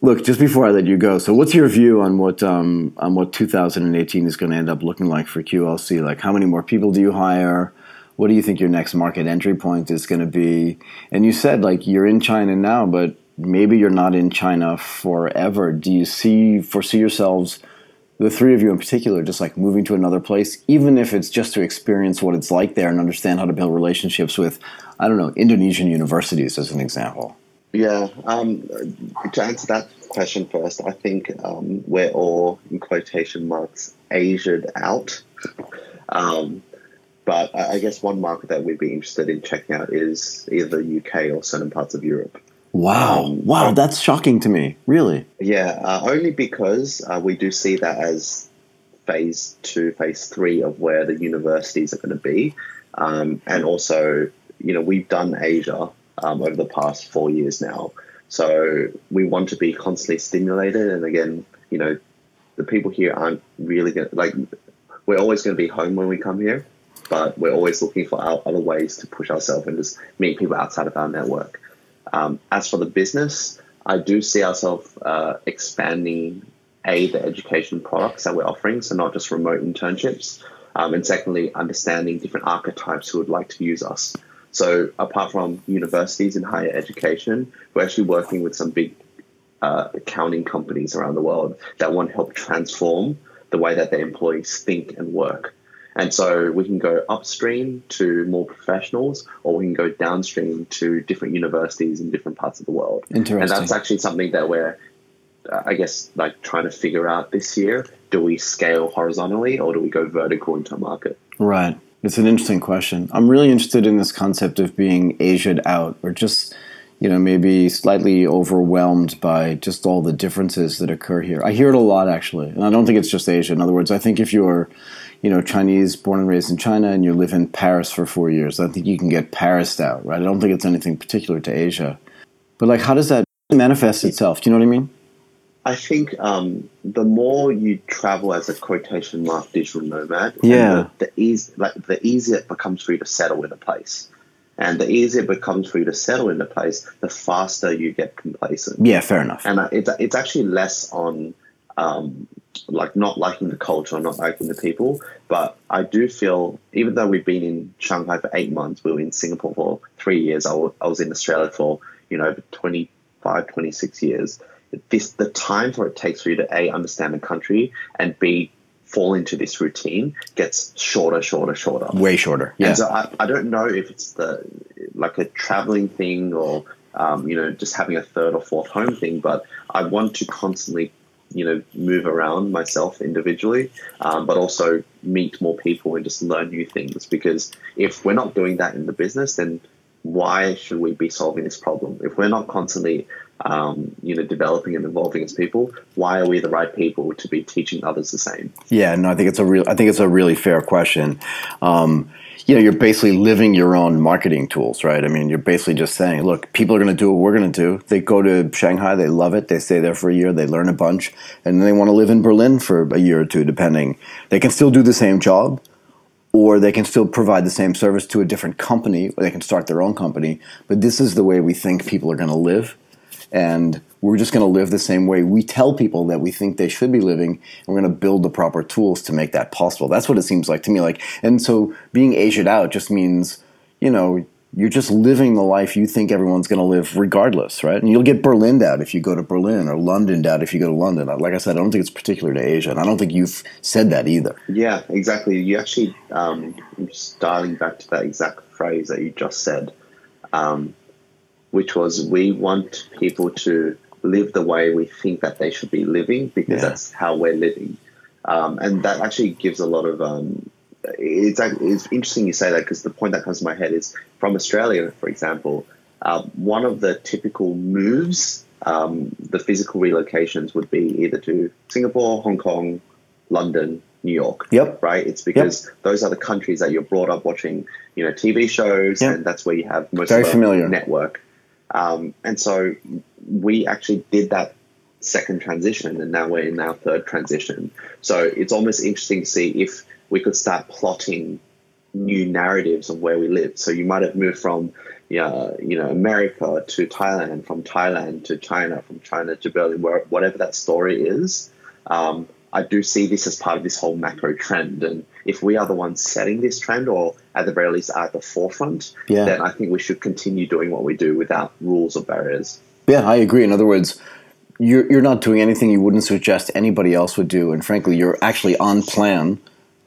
look, just before I let you go, so what's your view on what um, on what 2018 is going to end up looking like for QLC? Like, how many more people do you hire? What do you think your next market entry point is going to be? And you said like you're in China now, but maybe you're not in China forever. Do you see foresee yourselves? the three of you in particular, just like moving to another place, even if it's just to experience what it's like there and understand how to build relationships with, I don't know, Indonesian universities as an example? Yeah. Um, to answer that question first, I think um, we're all, in quotation marks, Asiaed out. Um, but I guess one market that we'd be interested in checking out is either the UK or certain parts of Europe. Wow. Wow, that's shocking to me, really. Yeah, uh, only because uh, we do see that as phase two, phase three of where the universities are going to be. Um, and also, you know, we've done Asia um, over the past four years now. So we want to be constantly stimulated. And again, you know, the people here aren't really going to, like, we're always going to be home when we come here, but we're always looking for other ways to push ourselves and just meet people outside of our network. Um, as for the business, I do see ourselves uh, expanding a the education products that we're offering, so not just remote internships, um, and secondly, understanding different archetypes who would like to use us. So apart from universities and higher education, we're actually working with some big uh, accounting companies around the world that want to help transform the way that their employees think and work. And so we can go upstream to more professionals, or we can go downstream to different universities in different parts of the world. Interesting. And that's actually something that we're, uh, I guess, like trying to figure out this year. Do we scale horizontally, or do we go vertical into a market? Right. It's an interesting question. I'm really interested in this concept of being Asiaed out, or just you know, maybe slightly overwhelmed by just all the differences that occur here. I hear it a lot actually, and I don't think it's just Asia. In other words, I think if you're you know, Chinese born and raised in China and you live in Paris for four years, I think you can get Paris out, right? I don't think it's anything particular to Asia. But like, how does that manifest itself? Do you know what I mean? I think um, the more you travel as a quotation mark digital nomad, yeah, the, the easy, like the easier it becomes for you to settle in a place, and the easier it becomes for you to settle in a place, the faster you get complacent. Yeah, fair enough. And uh, it's it's actually less on um, like not liking the culture, not liking the people. But I do feel, even though we've been in Shanghai for eight months, we were in Singapore for three years, I was in Australia for, you know, 25, 26 years. This, the time for it takes for you to A, understand the country, and B, fall into this routine gets shorter, shorter, shorter. Way shorter. Yeah. And so I, I don't know if it's the like a traveling thing or um, you know just having a third or fourth home thing, but I want to constantly you know move around myself individually, um, but also meet more people and just learn new things. Because if we're not doing that in the business, then why should we be solving this problem? If we're not constantly um, you know, developing and evolving as people. Why are we the right people to be teaching others the same? Yeah, no, I think it's a real. I think it's a really fair question. Um, you know, you're basically living your own marketing tools, right? I mean, you're basically just saying, look, people are going to do what we're going to do. They go to Shanghai, they love it, they stay there for a year, they learn a bunch, and then they want to live in Berlin for a year or two, depending. They can still do the same job, or they can still provide the same service to a different company, or they can start their own company. But this is the way we think people are going to live and we're just going to live the same way we tell people that we think they should be living and we're going to build the proper tools to make that possible. That's what it seems like to me like and so being asian out just means you know you're just living the life you think everyone's going to live regardless right? And you'll get berlined out if you go to berlin or london out if you go to london. Like i said i don't think it's particular to asia and i don't think you've said that either. Yeah exactly. You actually um, just dialing back to that exact phrase that you just said. Um, which was we want people to live the way we think that they should be living because yeah. that's how we're living. Um, and that actually gives a lot of. Um, it's, it's interesting you say that because the point that comes to my head is from Australia, for example, uh, one of the typical moves, um, the physical relocations would be either to Singapore, Hong Kong, London, New York. Yep. Right. It's because yep. those are the countries that you're brought up watching, you know, TV shows, yep. and that's where you have most Very of the familiar. network. Um, and so we actually did that second transition, and now we're in our third transition. So it's almost interesting to see if we could start plotting new narratives of where we live. So you might have moved from, know, you know, America to Thailand, from Thailand to China, from China to Berlin, where, whatever that story is. Um, I do see this as part of this whole macro trend. And if we are the ones setting this trend, or at the very least are at the forefront, yeah. then I think we should continue doing what we do without rules or barriers. Yeah, I agree. In other words, you're, you're not doing anything you wouldn't suggest anybody else would do. And frankly, you're actually on plan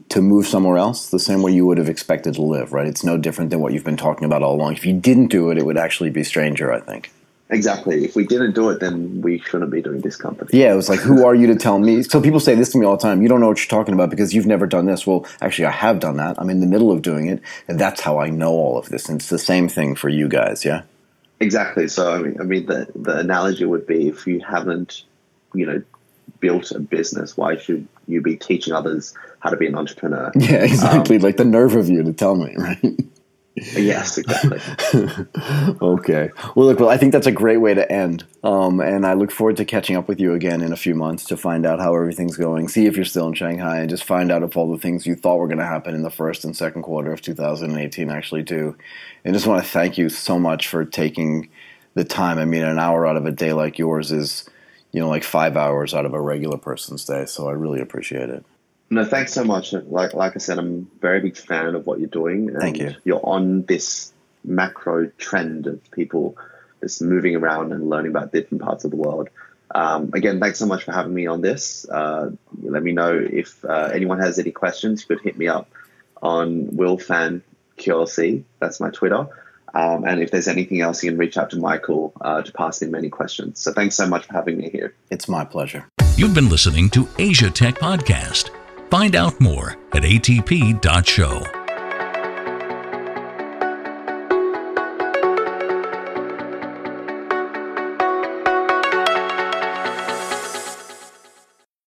to move somewhere else the same way you would have expected to live, right? It's no different than what you've been talking about all along. If you didn't do it, it would actually be stranger, I think. Exactly. If we didn't do it, then we shouldn't be doing this company. Yeah, it was like, who are you to tell me? So people say this to me all the time. You don't know what you're talking about because you've never done this. Well, actually, I have done that. I'm in the middle of doing it, and that's how I know all of this. And it's the same thing for you guys, yeah. Exactly. So I mean, I mean, the the analogy would be if you haven't, you know, built a business, why should you be teaching others how to be an entrepreneur? Yeah, exactly. Um, like the nerve of you to tell me, right? Yes, exactly. okay. Well, look, well, I think that's a great way to end. Um, and I look forward to catching up with you again in a few months to find out how everything's going, see if you're still in Shanghai, and just find out if all the things you thought were going to happen in the first and second quarter of 2018 actually do. And just want to thank you so much for taking the time. I mean, an hour out of a day like yours is, you know, like five hours out of a regular person's day. So I really appreciate it. No, thanks so much. Like like I said, I'm a very big fan of what you're doing. Thank you. You're on this macro trend of people just moving around and learning about different parts of the world. Um, again, thanks so much for having me on this. Uh, let me know if uh, anyone has any questions. You could hit me up on Will Fan QLC. That's my Twitter. Um, and if there's anything else, you can reach out to Michael uh, to pass in many questions. So thanks so much for having me here. It's my pleasure. You've been listening to Asia Tech Podcast. Find out more at atp.show.